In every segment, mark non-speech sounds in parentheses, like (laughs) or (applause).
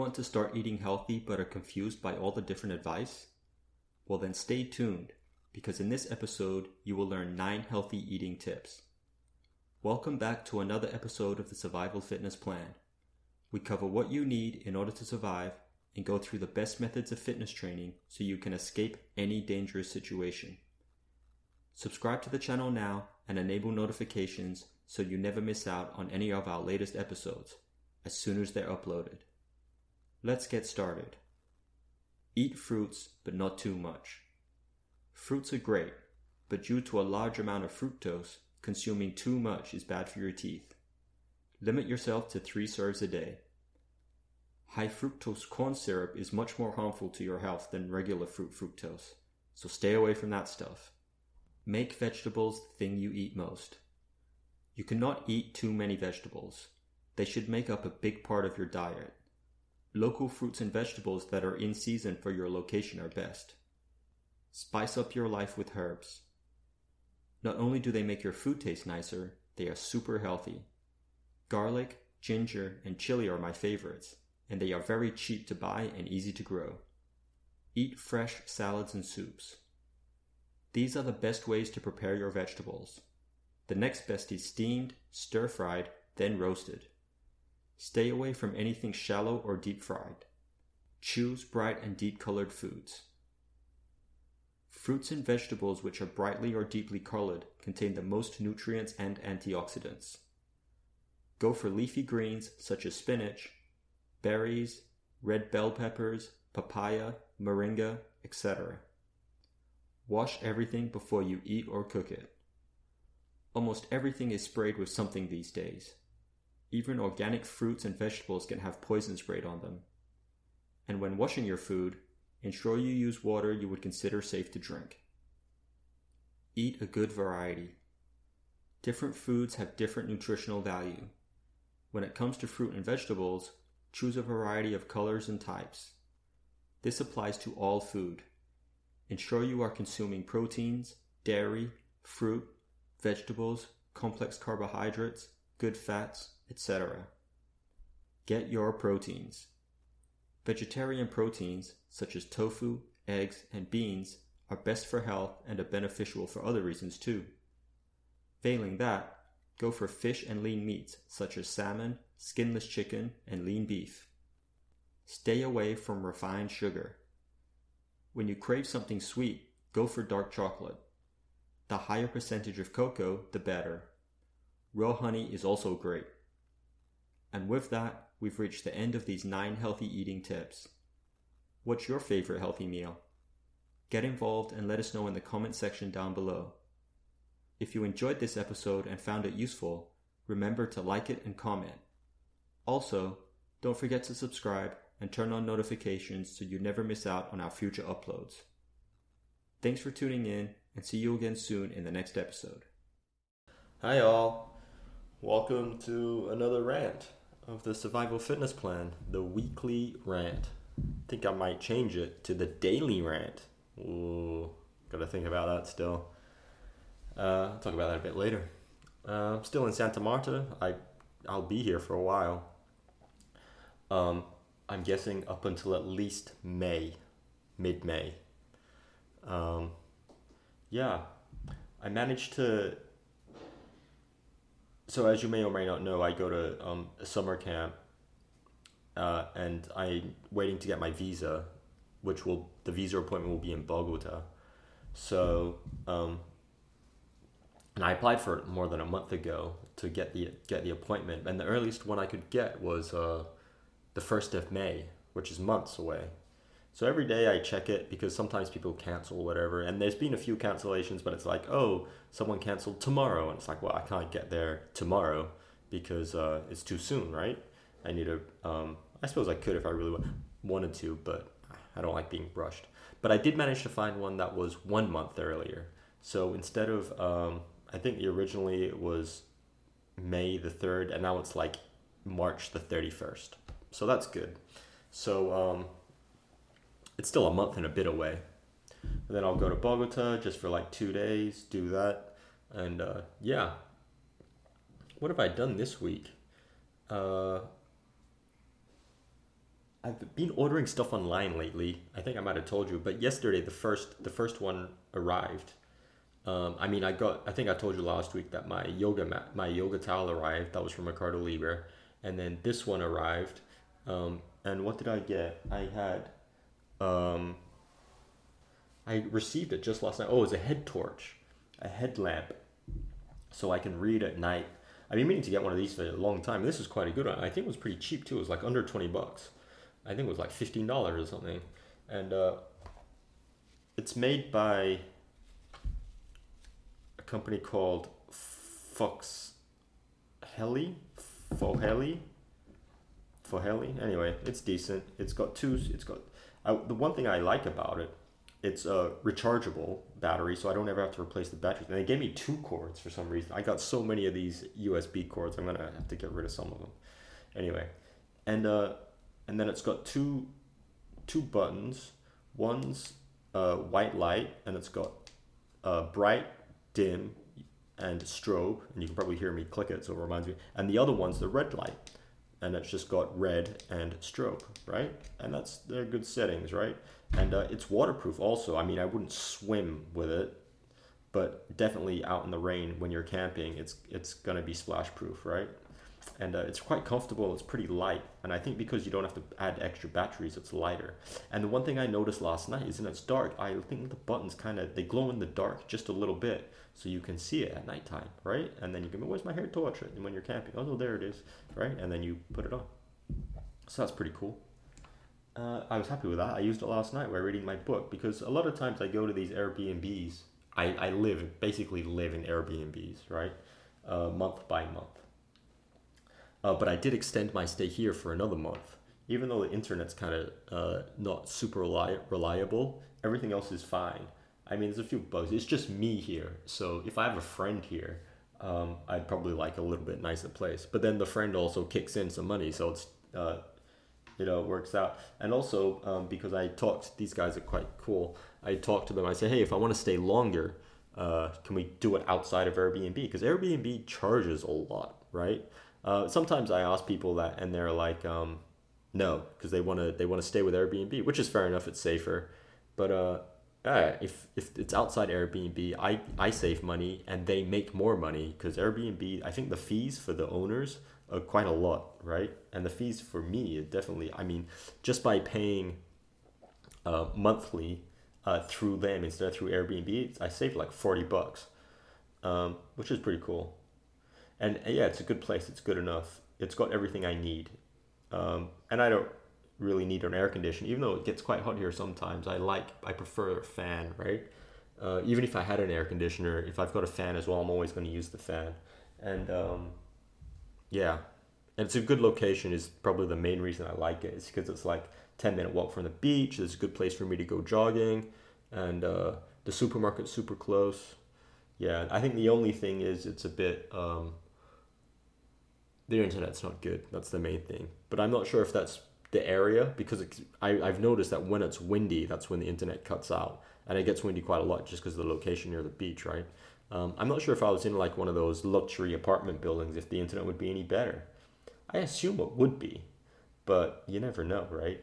want to start eating healthy but are confused by all the different advice? Well, then stay tuned because in this episode you will learn 9 healthy eating tips. Welcome back to another episode of the Survival Fitness Plan. We cover what you need in order to survive and go through the best methods of fitness training so you can escape any dangerous situation. Subscribe to the channel now and enable notifications so you never miss out on any of our latest episodes as soon as they're uploaded. Let's get started. Eat fruits, but not too much. Fruits are great, but due to a large amount of fructose, consuming too much is bad for your teeth. Limit yourself to three serves a day. High fructose corn syrup is much more harmful to your health than regular fruit fructose, so stay away from that stuff. Make vegetables the thing you eat most. You cannot eat too many vegetables. They should make up a big part of your diet. Local fruits and vegetables that are in season for your location are best. Spice up your life with herbs. Not only do they make your food taste nicer, they are super healthy. Garlic, ginger, and chili are my favorites, and they are very cheap to buy and easy to grow. Eat fresh salads and soups. These are the best ways to prepare your vegetables. The next best is steamed, stir fried, then roasted. Stay away from anything shallow or deep fried. Choose bright and deep colored foods. Fruits and vegetables which are brightly or deeply colored contain the most nutrients and antioxidants. Go for leafy greens such as spinach, berries, red bell peppers, papaya, moringa, etc. Wash everything before you eat or cook it. Almost everything is sprayed with something these days. Even organic fruits and vegetables can have poison sprayed on them. And when washing your food, ensure you use water you would consider safe to drink. Eat a good variety. Different foods have different nutritional value. When it comes to fruit and vegetables, choose a variety of colors and types. This applies to all food. Ensure you are consuming proteins, dairy, fruit, vegetables, complex carbohydrates, good fats, etc. Get your proteins. Vegetarian proteins, such as tofu, eggs, and beans, are best for health and are beneficial for other reasons too. Failing that, go for fish and lean meats such as salmon, skinless chicken, and lean beef. Stay away from refined sugar. When you crave something sweet, go for dark chocolate. The higher percentage of cocoa, the better. Raw honey is also great. And with that, we've reached the end of these 9 healthy eating tips. What's your favorite healthy meal? Get involved and let us know in the comment section down below. If you enjoyed this episode and found it useful, remember to like it and comment. Also, don't forget to subscribe and turn on notifications so you never miss out on our future uploads. Thanks for tuning in and see you again soon in the next episode. Hi, all. Welcome to another rant of the Survival Fitness Plan, the weekly rant. I think I might change it to the daily rant. Ooh, gotta think about that still. Uh, I'll talk about that a bit later. Uh, I'm still in Santa Marta. I I'll be here for a while. Um, I'm guessing up until at least May, mid May. Um, yeah, I managed to. So as you may or may not know, I go to um, a summer camp, uh, and I'm waiting to get my visa, which will the visa appointment will be in Bogota. So, um, and I applied for it more than a month ago to get the get the appointment, and the earliest one I could get was uh, the first of May, which is months away. So every day I check it because sometimes people cancel whatever, and there's been a few cancellations, but it's like, oh, someone canceled tomorrow, and it's like, well, I can't get there tomorrow because uh, it's too soon, right? I need to. Um, I suppose I could if I really wanted to, but I don't like being rushed. But I did manage to find one that was one month earlier. So instead of, um, I think originally it was May the third, and now it's like March the thirty first. So that's good. So um, it's still a month and a bit away. And then I'll go to Bogota just for like two days, do that, and uh, yeah. What have I done this week? Uh, I've been ordering stuff online lately. I think I might have told you, but yesterday the first the first one arrived. Um, I mean, I got. I think I told you last week that my yoga mat, my yoga towel arrived. That was from Mercado Libre, and then this one arrived. Um, and what did I get? I had. Um, I received it just last night. Oh, it was a head torch, a headlamp, so I can read at night. I've been meaning to get one of these for a long time. This is quite a good one. I think it was pretty cheap too. It was like under twenty bucks. I think it was like fifteen dollars or something, and uh, it's made by a company called Fox Heli, Foheli, Foheli. Anyway, it's decent. It's got two. It's got uh, the one thing I like about it. It's a rechargeable battery, so I don't ever have to replace the batteries. And they gave me two cords for some reason. I got so many of these USB cords. I'm gonna have to get rid of some of them. Anyway, and uh, and then it's got two two buttons. One's uh, white light, and it's got uh, bright, dim, and strobe, and you can probably hear me click it, so it reminds me. And the other one's the red light, and it's just got red and strobe, right? And that's they're good settings, right? And uh, it's waterproof also. I mean, I wouldn't swim with it, but definitely out in the rain when you're camping, it's it's gonna be splash proof, right? And uh, it's quite comfortable. It's pretty light, and I think because you don't have to add extra batteries, it's lighter. And the one thing I noticed last night is, in it's dark, I think the buttons kind of they glow in the dark just a little bit, so you can see it at nighttime, right? And then you can, where's my hair torch? And when you're camping, oh no, there it is, right? And then you put it on. So that's pretty cool. Uh, I was happy with that. I used it last night while reading my book because a lot of times I go to these Airbnbs. I, I live basically live in Airbnbs, right? Uh, month by month uh, but I did extend my stay here for another month. Even though the internet's kind of uh, not super reli- reliable, everything else is fine. I mean, there's a few bugs. It's just me here. So if I have a friend here, um, I'd probably like a little bit nicer place. But then the friend also kicks in some money, so it's uh, you know it works out. And also um, because I talked, these guys are quite cool. I talked to them. I say, hey, if I want to stay longer, uh, can we do it outside of Airbnb? Because Airbnb charges a lot, right? Uh, sometimes I ask people that, and they're like, um, no, because they want to they want to stay with Airbnb, which is fair enough. It's safer, but uh, yeah, if if it's outside Airbnb, I I save money and they make more money because Airbnb. I think the fees for the owners are quite a lot, right? And the fees for me, definitely. I mean, just by paying uh, monthly uh, through them instead of through Airbnb, I save like forty bucks, um, which is pretty cool and yeah, it's a good place. It's good enough. It's got everything I need, um, and I don't really need an air conditioner, even though it gets quite hot here sometimes. I like, I prefer a fan, right? Uh, even if I had an air conditioner, if I've got a fan as well, I'm always going to use the fan. And um, yeah, and it's a good location. Is probably the main reason I like it. it. Is because it's like ten minute walk from the beach. It's a good place for me to go jogging, and uh, the supermarket's super close. Yeah, I think the only thing is it's a bit um, the internet's not good. That's the main thing. But I'm not sure if that's the area because I, I've noticed that when it's windy, that's when the internet cuts out. And it gets windy quite a lot just because of the location near the beach, right? Um, I'm not sure if I was in like one of those luxury apartment buildings if the internet would be any better. I assume it would be, but you never know, right?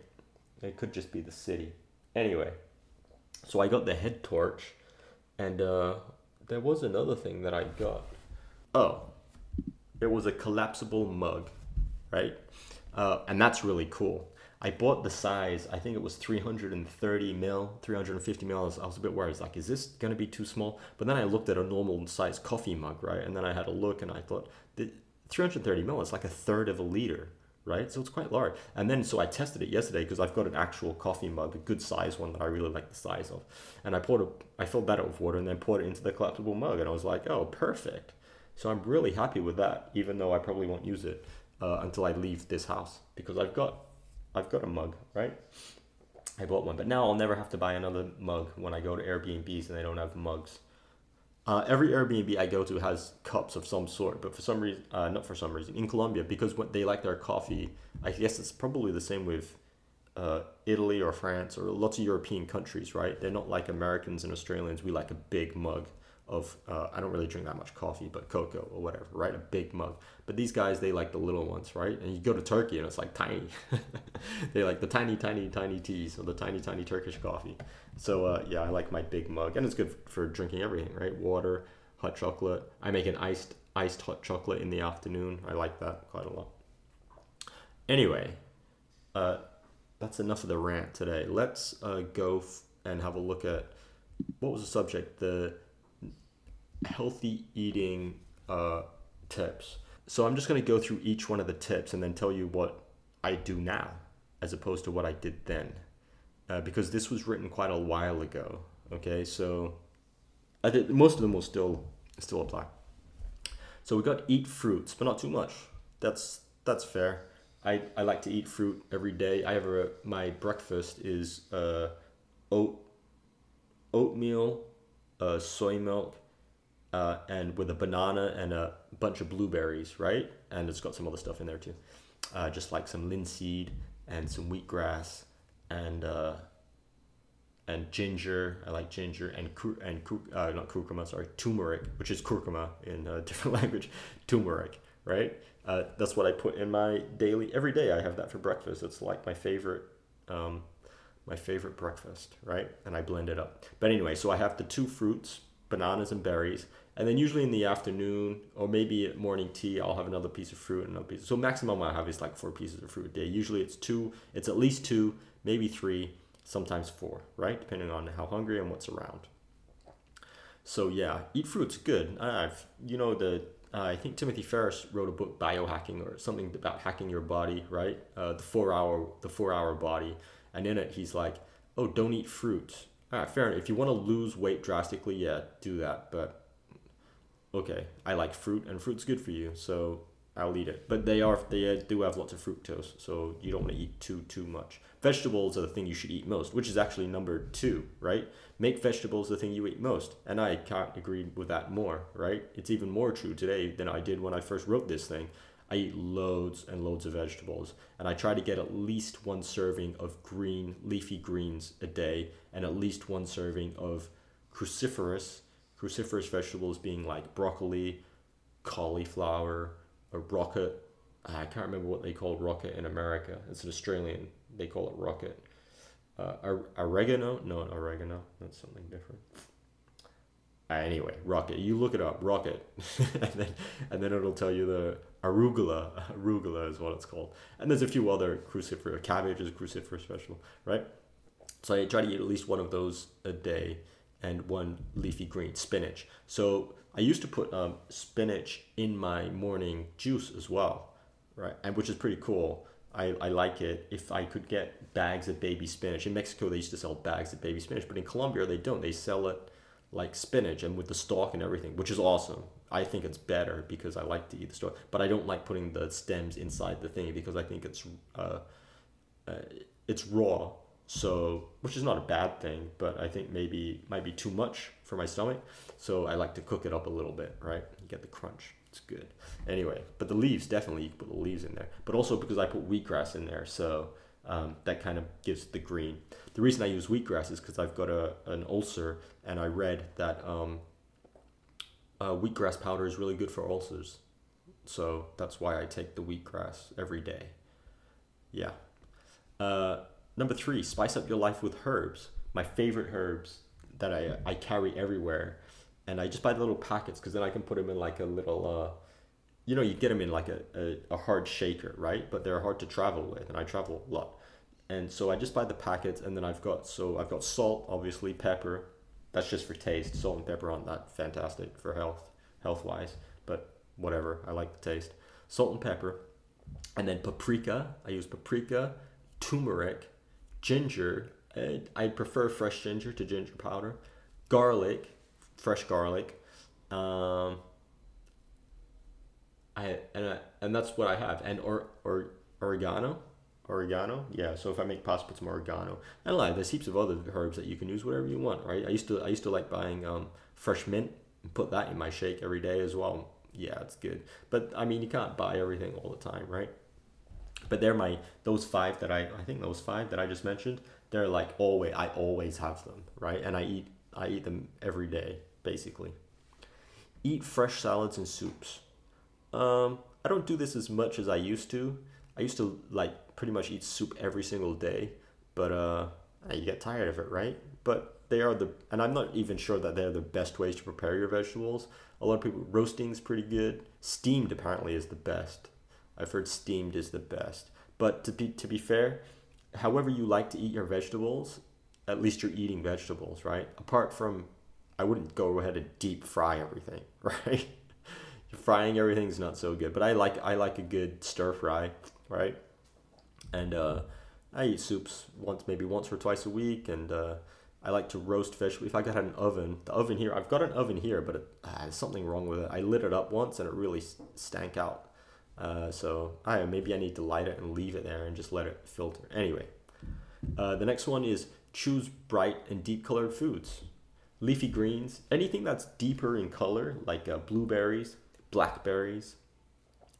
It could just be the city. Anyway, so I got the head torch, and uh, there was another thing that I got. Oh, it was a collapsible mug, right? Uh, and that's really cool. I bought the size, I think it was 330 mil, 350 mil. I was, a bit worried. Like, is this going to be too small? But then I looked at a normal size coffee mug, right? And then I had a look and I thought, the 330 mil is like a third of a liter, right? So it's quite large. And then, so I tested it yesterday because I've got an actual coffee mug, a good size one that I really like the size of. And I poured a, I filled that up with water and then poured it into the collapsible mug. And I was like, oh, perfect. So I'm really happy with that, even though I probably won't use it uh, until I leave this house because I've got I've got a mug, right? I bought one, but now I'll never have to buy another mug when I go to Airbnbs and they don't have mugs. Uh, every Airbnb I go to has cups of some sort, but for some reason, uh, not for some reason, in Colombia, because what they like their coffee, I guess it's probably the same with uh, Italy or France or lots of European countries, right? They're not like Americans and Australians. We like a big mug of uh, I don't really drink that much coffee, but cocoa or whatever, right? A big mug. But these guys they like the little ones, right? And you go to Turkey and it's like tiny. (laughs) they like the tiny, tiny, tiny teas or the tiny, tiny Turkish coffee. So uh, yeah, I like my big mug, and it's good for drinking everything, right? Water, hot chocolate. I make an iced iced hot chocolate in the afternoon. I like that quite a lot. Anyway, uh, that's enough of the rant today. Let's uh, go f- and have a look at what was the subject? The healthy eating uh, tips. So I'm just going to go through each one of the tips and then tell you what I do now as opposed to what I did then. Uh, because this was written quite a while ago. Okay, so I did, most of them will still still apply. So we got eat fruits, but not too much. That's that's fair. I, I like to eat fruit every day. I have a my breakfast is uh, oat oatmeal, uh, soy milk, uh, and with a banana and a bunch of blueberries, right? And it's got some other stuff in there too, uh, just like some linseed and some wheatgrass and uh, and ginger. I like ginger and cur- and cur- uh, not curcuma, sorry, turmeric, which is curcuma in a (laughs) different language. Turmeric, right? Uh, that's what I put in my daily. Every day I have that for breakfast. It's like my favorite. Um, my favorite breakfast, right? And I blend it up. But anyway, so I have the two fruits, bananas and berries, and then usually in the afternoon or maybe at morning tea, I'll have another piece of fruit and another piece. So maximum I have is like four pieces of fruit a day. Usually it's two. It's at least two, maybe three, sometimes four, right? Depending on how hungry and what's around. So yeah, eat fruit's good. I've you know the uh, I think Timothy Ferriss wrote a book biohacking or something about hacking your body, right? Uh, the four hour the four hour body and in it, he's like, "Oh, don't eat fruit." All right, fair. If you want to lose weight drastically, yeah, do that. But okay, I like fruit, and fruit's good for you, so I'll eat it. But they are they uh, do have lots of fructose, so you don't want to eat too too much. Vegetables are the thing you should eat most, which is actually number two, right? Make vegetables the thing you eat most, and I can't agree with that more, right? It's even more true today than I did when I first wrote this thing. I eat loads and loads of vegetables, and I try to get at least one serving of green leafy greens a day, and at least one serving of cruciferous cruciferous vegetables being like broccoli, cauliflower, or rocket. I can't remember what they call rocket in America. It's an Australian. They call it rocket. Uh, oregano? No, oregano. That's something different. Anyway, rocket. You look it up, rocket, (laughs) and then and then it'll tell you the arugula. (laughs) Arugula is what it's called. And there's a few other cruciferous. Cabbage is a cruciferous vegetable, right? So I try to eat at least one of those a day, and one leafy green, spinach. So I used to put um, spinach in my morning juice as well, right? And which is pretty cool. I, I like it if I could get bags of baby spinach. In Mexico, they used to sell bags of baby spinach, but in Colombia, they don't. They sell it like spinach and with the stalk and everything, which is awesome. I think it's better because I like to eat the stalk, but I don't like putting the stems inside the thing because I think it's uh, uh, it's raw. So, which is not a bad thing, but I think maybe might be too much for my stomach. So I like to cook it up a little bit, right? You get the crunch. It's good. Anyway, but the leaves definitely you put the leaves in there, but also because I put wheatgrass in there, so um, that kind of gives the green. The reason I use wheatgrass is because I've got a an ulcer, and I read that um, uh, wheatgrass powder is really good for ulcers. So that's why I take the wheatgrass every day. Yeah. Uh, number three, spice up your life with herbs. My favorite herbs that I, I carry everywhere. And I just buy the little packets because then I can put them in like a little, uh, you know, you get them in like a, a, a hard shaker, right? But they're hard to travel with, and I travel a lot. And so I just buy the packets, and then I've got, so I've got salt, obviously, pepper, that's just for taste. Salt and pepper aren't that fantastic for health, health wise, but whatever. I like the taste. Salt and pepper, and then paprika. I use paprika, turmeric, ginger. I prefer fresh ginger to ginger powder. Garlic, fresh garlic. Um, I and I, and that's what I have. And or or oregano oregano. Yeah, so if I make pasta, put some oregano. And lie, there's heaps of other herbs that you can use whatever you want, right? I used to I used to like buying um, fresh mint and put that in my shake every day as well. Yeah, it's good. But I mean, you can't buy everything all the time, right? But they're my those five that I I think those five that I just mentioned. They're like always I always have them, right? And I eat I eat them every day basically. eat fresh salads and soups. Um, I don't do this as much as I used to. I used to like pretty much eat soup every single day, but uh, you get tired of it, right? But they are the, and I'm not even sure that they're the best ways to prepare your vegetables. A lot of people roasting's pretty good. Steamed apparently is the best. I've heard steamed is the best. But to be to be fair, however you like to eat your vegetables, at least you're eating vegetables, right? Apart from, I wouldn't go ahead and deep fry everything, (laughs) right? Frying everything's not so good, but I like I like a good stir fry, right? And uh, I eat soups once, maybe once or twice a week, and uh, I like to roast fish. If I got an oven, the oven here, I've got an oven here, but it, ah, something wrong with it. I lit it up once and it really stank out. Uh, so I maybe I need to light it and leave it there and just let it filter. Anyway, uh, the next one is choose bright and deep colored foods. Leafy greens, anything that's deeper in color, like uh, blueberries, blackberries,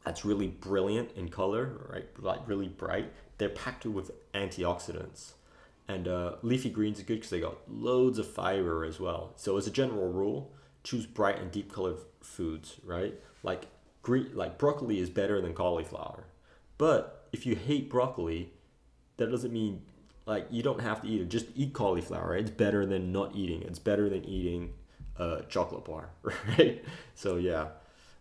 that's really brilliant in color, right? Like really bright. They're packed with antioxidants. And uh, leafy greens are good because they got loads of fiber as well. So as a general rule, choose bright and deep colored foods, right? Like green, like broccoli is better than cauliflower. But if you hate broccoli, that doesn't mean like you don't have to eat it. Just eat cauliflower. It's better than not eating. It's better than eating a chocolate bar, (laughs) right? So yeah,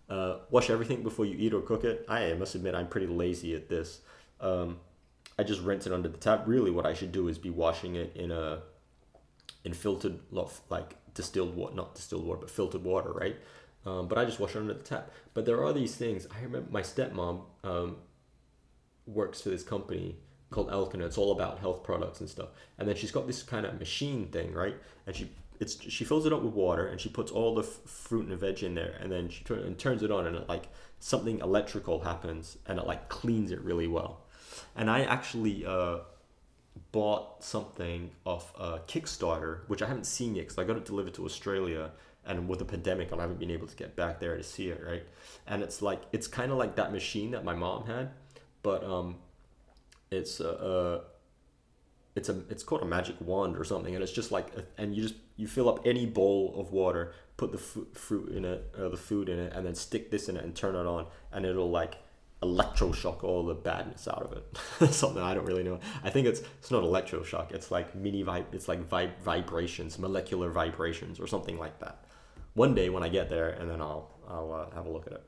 uh, wash everything before you eat or cook it. I must admit I'm pretty lazy at this. Um, I just rinse it under the tap. Really, what I should do is be washing it in a in filtered like distilled water, not distilled water, but filtered water, right? Um, but I just wash it under the tap. But there are these things. I remember my stepmom um, works for this company called Elkana. It's all about health products and stuff. And then she's got this kind of machine thing, right? And she it's she fills it up with water and she puts all the f- fruit and veg in there and then she turn, and turns it on and it like something electrical happens and it like cleans it really well and I actually uh, bought something off uh, Kickstarter, which I haven't seen yet because I got it delivered to Australia, and with the pandemic, I haven't been able to get back there to see it, right? And it's like it's kind of like that machine that my mom had, but um, it's a, uh, it's a it's called a magic wand or something, and it's just like and you just you fill up any bowl of water, put the fruit in it, or the food in it, and then stick this in it and turn it on, and it'll like electroshock all the badness out of it. (laughs) Something I don't really know. I think it's it's not electroshock. It's like mini vib. It's like vib- vibrations, molecular vibrations, or something like that. One day when I get there, and then I'll I'll uh, have a look at it.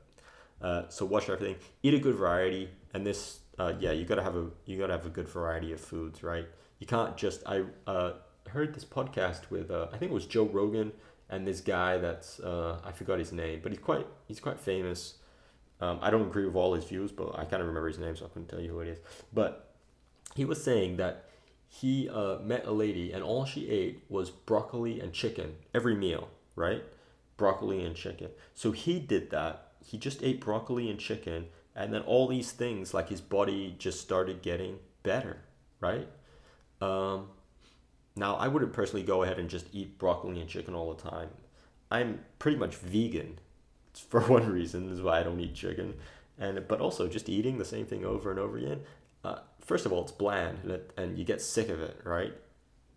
Uh, so wash everything. Eat a good variety, and this uh, yeah you gotta have a you gotta have a good variety of foods, right? You can't just I uh, heard this podcast with uh, I think it was Joe Rogan and this guy that's uh, I forgot his name, but he's quite he's quite famous um, I don't agree with all his views, but I kind of remember his name, so I couldn't tell you who it is. But he was saying that he uh, met a lady and all she ate was broccoli and chicken every meal, right? Broccoli and chicken. So he did that. He just ate broccoli and chicken, and then all these things, like his body just started getting better, right? Um, now, I wouldn't personally go ahead and just eat broccoli and chicken all the time. I'm pretty much vegan (laughs) for one reason is why I don't eat chicken, and but also just eating the same thing over and over again. Uh, first of all, it's bland and, it, and you get sick of it, right?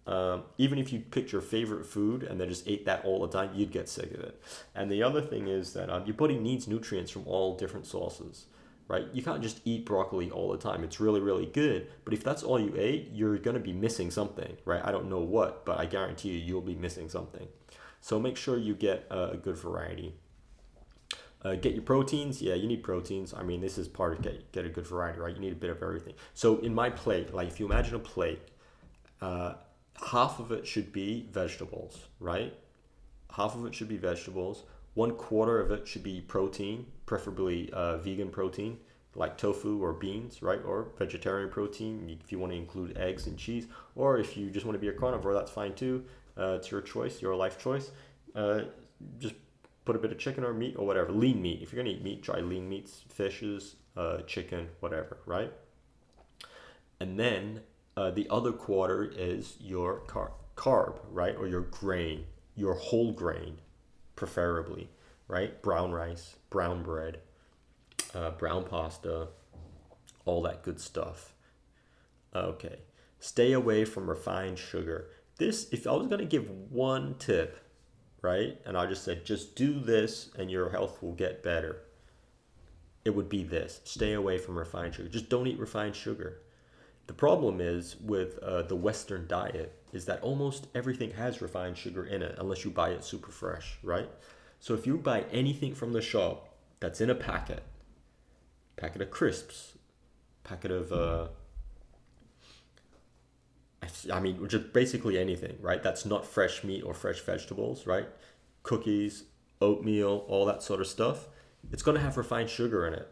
Um, even if you picked your favorite food and then just ate that all the time, you'd get sick of it. And the other thing is that um, your body needs nutrients from all different sources, right? You can't just eat broccoli all the time. It's really, really good. But if that's all you ate, you're going to be missing something, right? I don't know what, but I guarantee you, you'll be missing something. So make sure you get a good variety. Uh, get your proteins. Yeah, you need proteins. I mean, this is part of get, get a good variety, right? You need a bit of everything. So in my plate, like if you imagine a plate, uh, half of it should be vegetables, right? Half of it should be vegetables. One quarter of it should be protein, preferably uh, vegan protein, like tofu or beans, right? Or vegetarian protein if you want to include eggs and cheese. Or if you just want to be a carnivore, that's fine too. Uh, it's your choice, your life choice. Uh, just put a bit of chicken or meat or whatever. Lean meat. If you're gonna eat meat, try lean meats, fishes, uh, chicken, whatever, right? And then uh, the other quarter is your car- carb, right? Or your grain, your whole grain, preferably, right? Brown rice, brown bread, uh, brown pasta, all that good stuff. Okay. Stay away from refined sugar. This, if I was gonna give one tip right? And I just said, just do this and your health will get better. It would be this stay away from refined sugar. Just don't eat refined sugar. The problem is with uh, the Western diet is that almost everything has refined sugar in it unless you buy it super fresh, right? So if you buy anything from the shop that's in a packet, packet of crisps, packet of uh, I mean, just basically anything, right? That's not fresh meat or fresh vegetables, right? Cookies, oatmeal, all that sort of stuff. It's going to have refined sugar in it.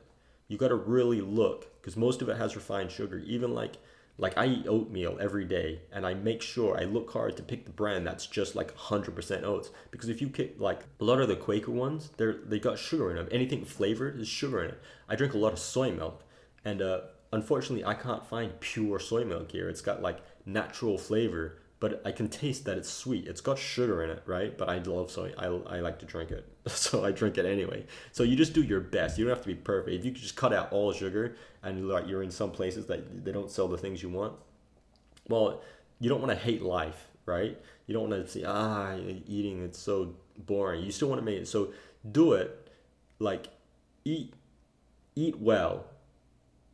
You got to really look because most of it has refined sugar. Even like like I eat oatmeal every day and I make sure I look hard to pick the brand that's just like 100% oats because if you pick like a lot of the Quaker ones, they're they got sugar in them. Anything flavored is sugar in it. I drink a lot of soy milk and uh unfortunately I can't find pure soy milk here. It's got like natural flavor, but I can taste that it's sweet. It's got sugar in it, right? But I love soy. I, I like to drink it, (laughs) so I drink it anyway. So you just do your best. You don't have to be perfect. If you could just cut out all sugar and like you're in some places that they don't sell the things you want, well, you don't want to hate life, right? You don't want to say ah eating it's so boring. You still want to make it so do it like eat eat well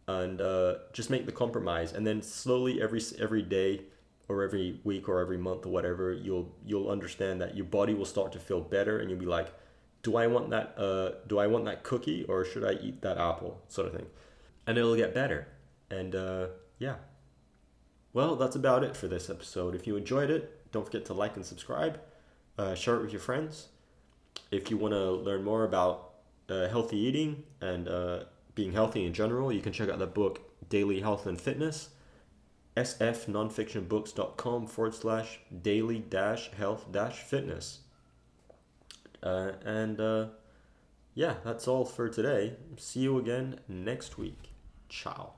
and uh, just make the compromise and then slowly every every day or every week or every month or whatever you'll you'll understand that your body will start to feel better and you'll be like do i want that uh, do i want that cookie or should i eat that apple? sort of thing. And it'll get better. And uh, yeah. Well that's about it for this episode. If you enjoyed it don't forget to like and subscribe. Uh, share it with your friends. If you want to learn more about uh, healthy eating and uh, being healthy in general, you can check out the book Daily Health and Fitness, sfnonfictionbooks.com forward slash daily dash health dash fitness. Uh, and uh, yeah, that's all for today. See you again next week. Ciao.